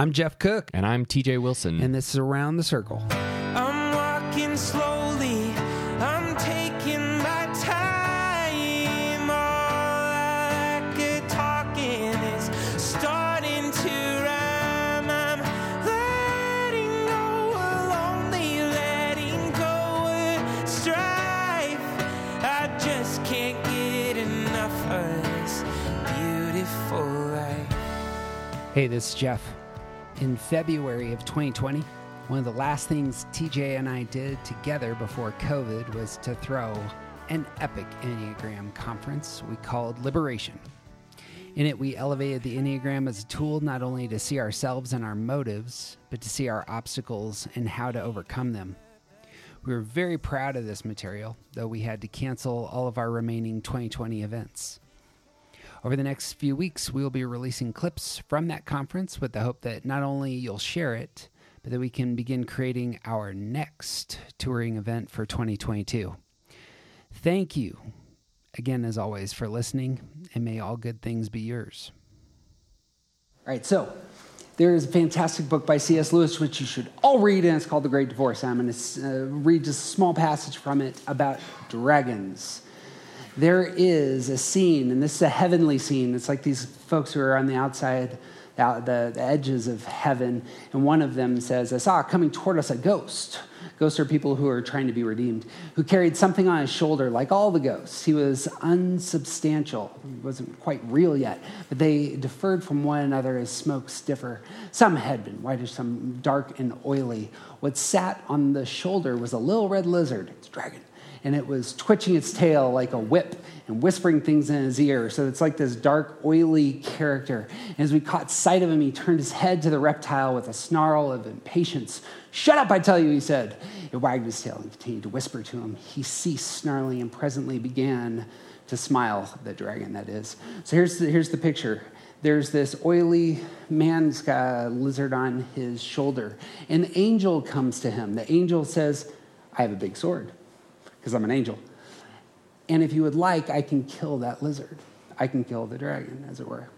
I'm Jeff Cook, And I'm TJ Wilson. and this is Around the Circle. I'm walking slowly. I'm taking my time. All that good talking is starting to rhyme. I'm letting go lonely, letting go of strife. I just can't get enough of this beautiful life. Hey, this is Jeff. In February of 2020, one of the last things TJ and I did together before COVID was to throw an epic Enneagram conference we called Liberation. In it, we elevated the Enneagram as a tool not only to see ourselves and our motives, but to see our obstacles and how to overcome them. We were very proud of this material, though we had to cancel all of our remaining 2020 events. Over the next few weeks, we will be releasing clips from that conference with the hope that not only you'll share it, but that we can begin creating our next touring event for 2022. Thank you again, as always, for listening, and may all good things be yours. All right, so there is a fantastic book by C.S. Lewis, which you should all read, and it's called The Great Divorce. I'm going to uh, read just a small passage from it about dragons there is a scene, and this is a heavenly scene. It's like these folks who are on the outside, the, the, edges of heaven, and one of them says, I saw coming toward us a ghost. Ghosts are people who are trying to be redeemed, who carried something on his shoulder, like all the ghosts. He was unsubstantial, he wasn't quite real yet, but they differed from one another as smokes differ. Some had been whitish, some dark and oily. What sat on the shoulder was a little red lizard, it's a dragon and it was twitching its tail like a whip and whispering things in his ear. So it's like this dark, oily character. And as we caught sight of him, he turned his head to the reptile with a snarl of impatience. Shut up, I tell you, he said. It wagged his tail and continued to whisper to him. He ceased snarling and presently began to smile, the dragon, that is. So here's the, here's the picture there's this oily man's a lizard on his shoulder. An angel comes to him. The angel says, I have a big sword because I'm an angel. And if you would like, I can kill that lizard. I can kill the dragon, as it were.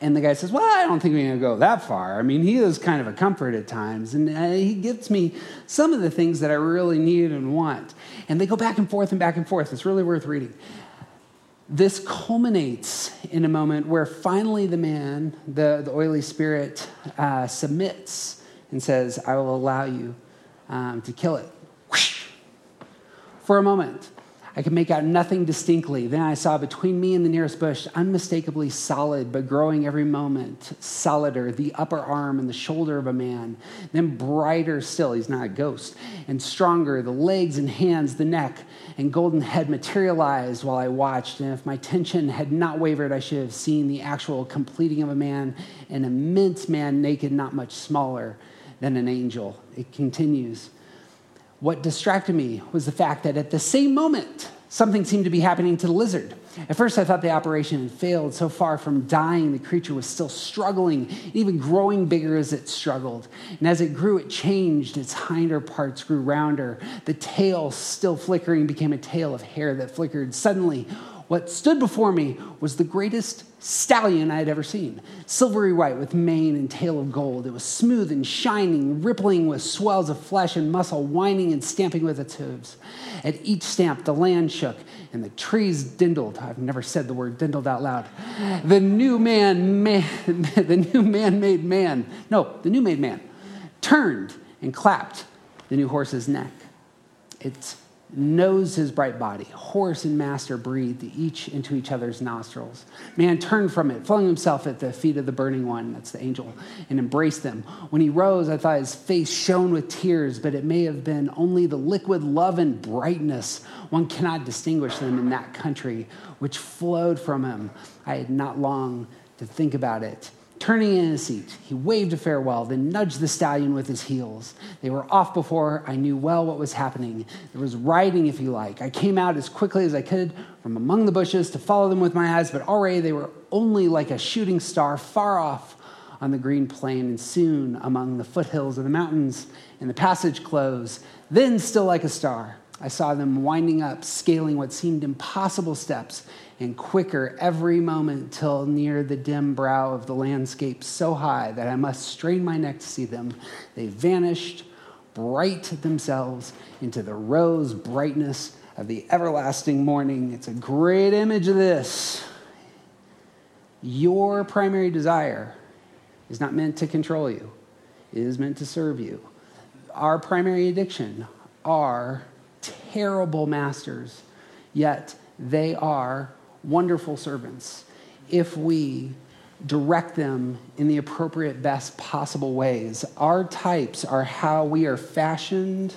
And the guy says, Well, I don't think we're going to go that far. I mean, he is kind of a comfort at times, and uh, he gives me some of the things that I really need and want. And they go back and forth and back and forth. It's really worth reading. This culminates in a moment where finally the man, the, the oily spirit, uh, submits and says, I will allow you um, to kill it. For a moment, I could make out nothing distinctly. Then I saw between me and the nearest bush, unmistakably solid, but growing every moment, solider, the upper arm and the shoulder of a man. Then brighter still, he's not a ghost, and stronger, the legs and hands, the neck, and golden head materialized while I watched. And if my tension had not wavered, I should have seen the actual completing of a man, an immense man, naked, not much smaller than an angel. It continues. What distracted me was the fact that at the same moment, something seemed to be happening to the lizard. At first, I thought the operation had failed. So far from dying, the creature was still struggling, even growing bigger as it struggled. And as it grew, it changed. Its hinder parts grew rounder. The tail, still flickering, became a tail of hair that flickered. Suddenly, what stood before me was the greatest stallion I had ever seen. Silvery white with mane and tail of gold. It was smooth and shining, rippling with swells of flesh and muscle, whining and stamping with its hooves. At each stamp, the land shook and the trees dindled. I've never said the word dindled out loud. The new man, man the new man made man, no, the new made man, turned and clapped the new horse's neck. It's knows his bright body. Horse and master breathed each into each other's nostrils. Man turned from it, flung himself at the feet of the burning one, that's the angel, and embraced them. When he rose, I thought his face shone with tears, but it may have been only the liquid love and brightness. One cannot distinguish them in that country, which flowed from him. I had not long to think about it. Turning in his seat, he waved a farewell, then nudged the stallion with his heels. They were off before I knew well what was happening. There was riding, if you like. I came out as quickly as I could from among the bushes to follow them with my eyes, but already they were only like a shooting star far off on the green plain, and soon among the foothills of the mountains, and the passage closed. Then, still like a star, I saw them winding up, scaling what seemed impossible steps, and quicker every moment till near the dim brow of the landscape so high that I must strain my neck to see them. They vanished, bright themselves, into the rose brightness of the everlasting morning. It's a great image of this. Your primary desire is not meant to control you, it is meant to serve you. Our primary addiction are terrible masters, yet they are wonderful servants if we direct them in the appropriate, best possible ways. Our types are how we are fashioned.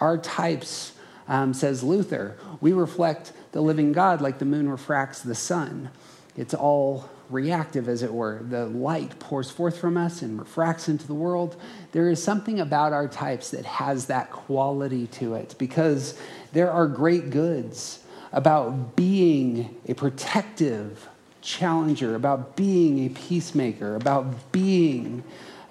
Our types, um, says Luther, we reflect the living God like the moon refracts the sun. It's all reactive, as it were. The light pours forth from us and refracts into the world. There is something about our types that has that quality to it because there are great goods about being a protective challenger, about being a peacemaker, about being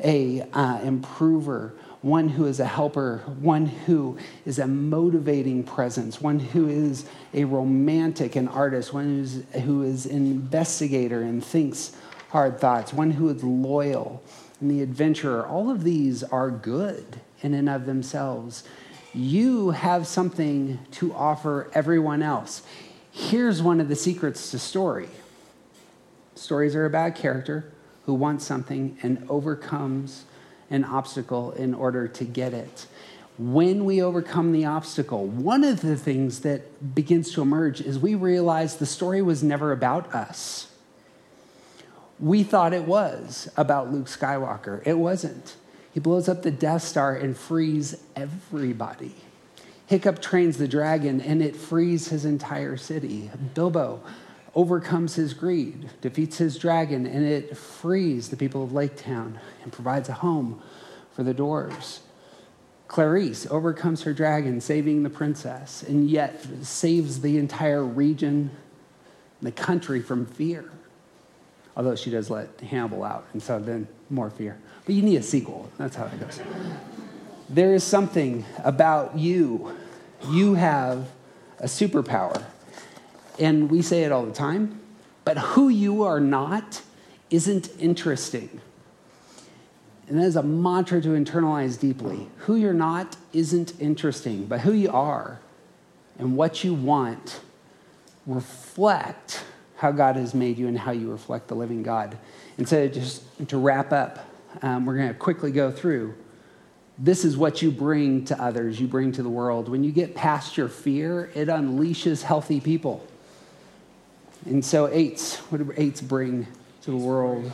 a uh, improver, one who is a helper, one who is a motivating presence, one who is a romantic and artist, one who's, who is an investigator and thinks hard thoughts, one who is loyal and the adventurer. All of these are good in and of themselves. You have something to offer everyone else. Here's one of the secrets to story stories are about character who wants something and overcomes an obstacle in order to get it. When we overcome the obstacle, one of the things that begins to emerge is we realize the story was never about us. We thought it was about Luke Skywalker. It wasn't. He blows up the Death Star and frees everybody. Hiccup trains the dragon and it frees his entire city. Bilbo overcomes his greed, defeats his dragon, and it frees the people of Lake Town and provides a home for the dwarves. Clarice overcomes her dragon, saving the princess, and yet saves the entire region, and the country from fear. Although she does let Hannibal out, and so then more fear. But you need a sequel. That's how it goes. There is something about you. You have a superpower and we say it all the time, but who you are not isn't interesting. And that is a mantra to internalize deeply. Who you're not isn't interesting, but who you are and what you want reflect how God has made you and how you reflect the living God. And so, just to wrap up, um, we're going to quickly go through. This is what you bring to others, you bring to the world. When you get past your fear, it unleashes healthy people. And so, eights, what do eights bring to the world?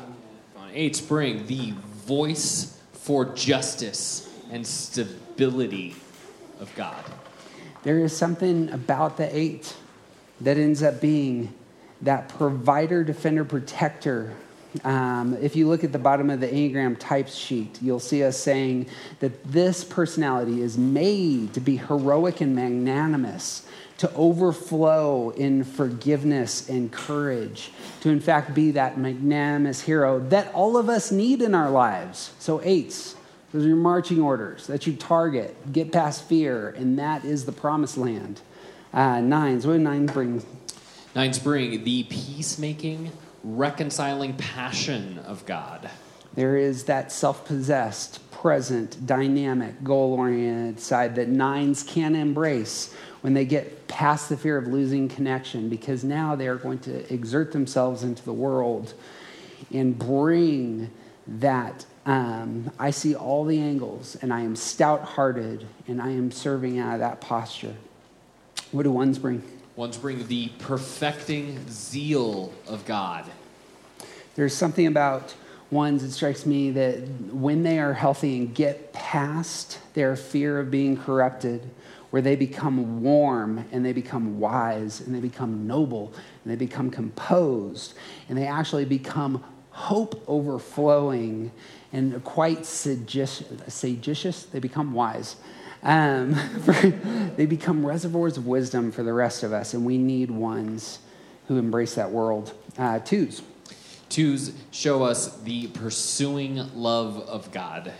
Eights bring the voice for justice and stability of God. There is something about the eight that ends up being that provider, defender, protector. Um, if you look at the bottom of the Enneagram types sheet, you'll see us saying that this personality is made to be heroic and magnanimous, to overflow in forgiveness and courage, to in fact be that magnanimous hero that all of us need in our lives. So, eights, those are your marching orders that you target, get past fear, and that is the promised land. Uh, nines, what do nines bring? Nines bring the peacemaking, reconciling passion of God. There is that self possessed, present, dynamic, goal oriented side that nines can embrace when they get past the fear of losing connection, because now they are going to exert themselves into the world and bring that. Um, I see all the angles, and I am stout hearted, and I am serving out of that posture. What do ones bring? Ones bring the perfecting zeal of God. There's something about ones, it strikes me that when they are healthy and get past their fear of being corrupted, where they become warm and they become wise and they become noble and they become composed and they actually become hope overflowing and quite sagacious. They become wise. Um, they become reservoirs of wisdom for the rest of us, and we need ones who embrace that world. Uh, twos. Twos show us the pursuing love of God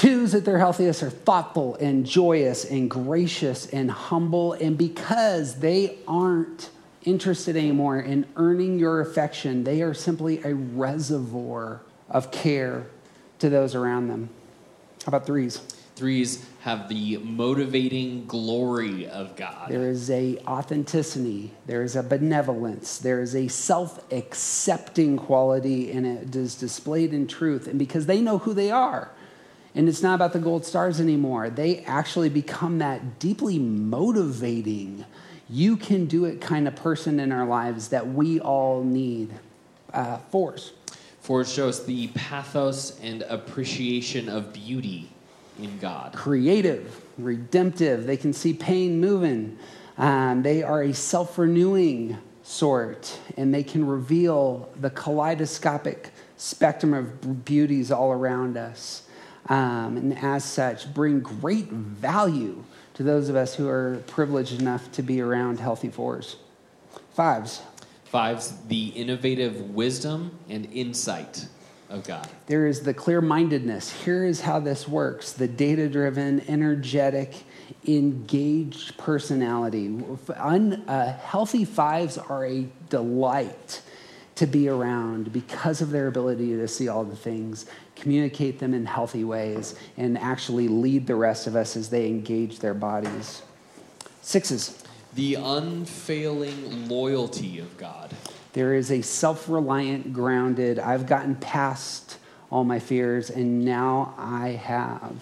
Twos at their healthiest are thoughtful and joyous and gracious and humble. And because they aren't interested anymore in earning your affection, they are simply a reservoir of care to those around them. How about threes? Threes have the motivating glory of God. There is a authenticity, there is a benevolence, there is a self-accepting quality and it is displayed in truth. And because they know who they are, and it's not about the gold stars anymore, they actually become that deeply motivating, you can do it kind of person in our lives that we all need. Uh, fours. Fours show us the pathos and appreciation of beauty in God. Creative, redemptive. They can see pain moving. Um, they are a self renewing sort, and they can reveal the kaleidoscopic spectrum of beauties all around us. Um, and as such, bring great value to those of us who are privileged enough to be around healthy fours. Fives. Fives, the innovative wisdom and insight of God. There is the clear mindedness. Here is how this works the data driven, energetic, engaged personality. Un, uh, healthy fives are a delight to be around because of their ability to see all the things, communicate them in healthy ways, and actually lead the rest of us as they engage their bodies. Sixes. The unfailing loyalty of God. There is a self reliant, grounded, I've gotten past all my fears, and now I have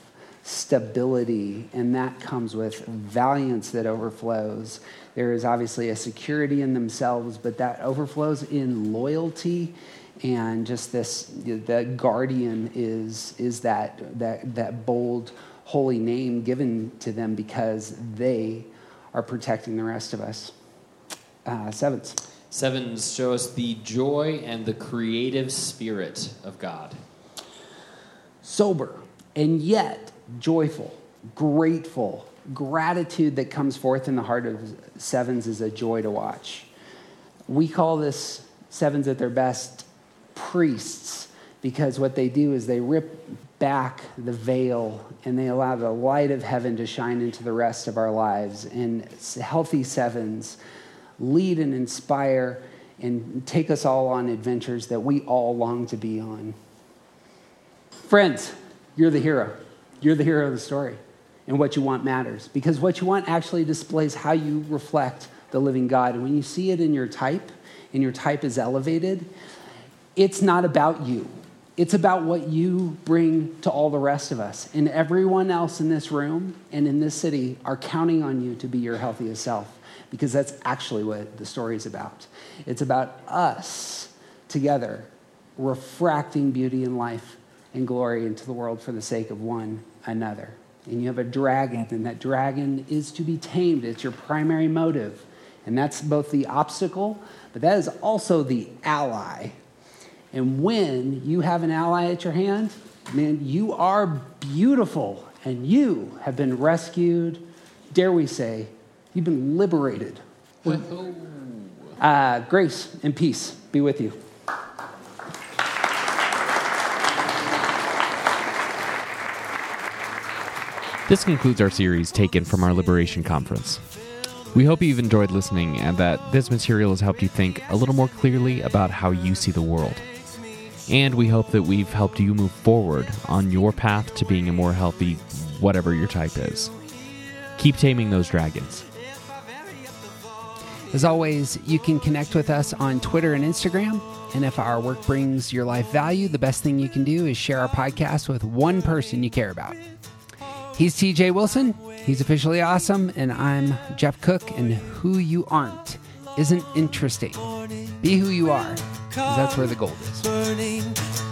stability, and that comes with valiance that overflows. There is obviously a security in themselves, but that overflows in loyalty and just this the guardian is is that that that bold holy name given to them because they are protecting the rest of us uh, sevens Sevens show us the joy and the creative spirit of God. sober and yet joyful, grateful. Gratitude that comes forth in the heart of sevens is a joy to watch. We call this sevens at their best priests because what they do is they rip back the veil and they allow the light of heaven to shine into the rest of our lives. And healthy sevens lead and inspire and take us all on adventures that we all long to be on. Friends, you're the hero. You're the hero of the story. And what you want matters because what you want actually displays how you reflect the living God. And when you see it in your type, and your type is elevated, it's not about you. It's about what you bring to all the rest of us. And everyone else in this room and in this city are counting on you to be your healthiest self because that's actually what the story is about. It's about us together refracting beauty and life and glory into the world for the sake of one another. And you have a dragon, and that dragon is to be tamed. It's your primary motive. And that's both the obstacle, but that is also the ally. And when you have an ally at your hand, man, you are beautiful and you have been rescued. Dare we say, you've been liberated. Uh, grace and peace be with you. This concludes our series taken from our Liberation Conference. We hope you've enjoyed listening and that this material has helped you think a little more clearly about how you see the world. And we hope that we've helped you move forward on your path to being a more healthy, whatever your type is. Keep taming those dragons. As always, you can connect with us on Twitter and Instagram. And if our work brings your life value, the best thing you can do is share our podcast with one person you care about. He's TJ Wilson. He's officially awesome. And I'm Jeff Cook. And who you aren't isn't interesting. Be who you are, 'cause that's where the gold is.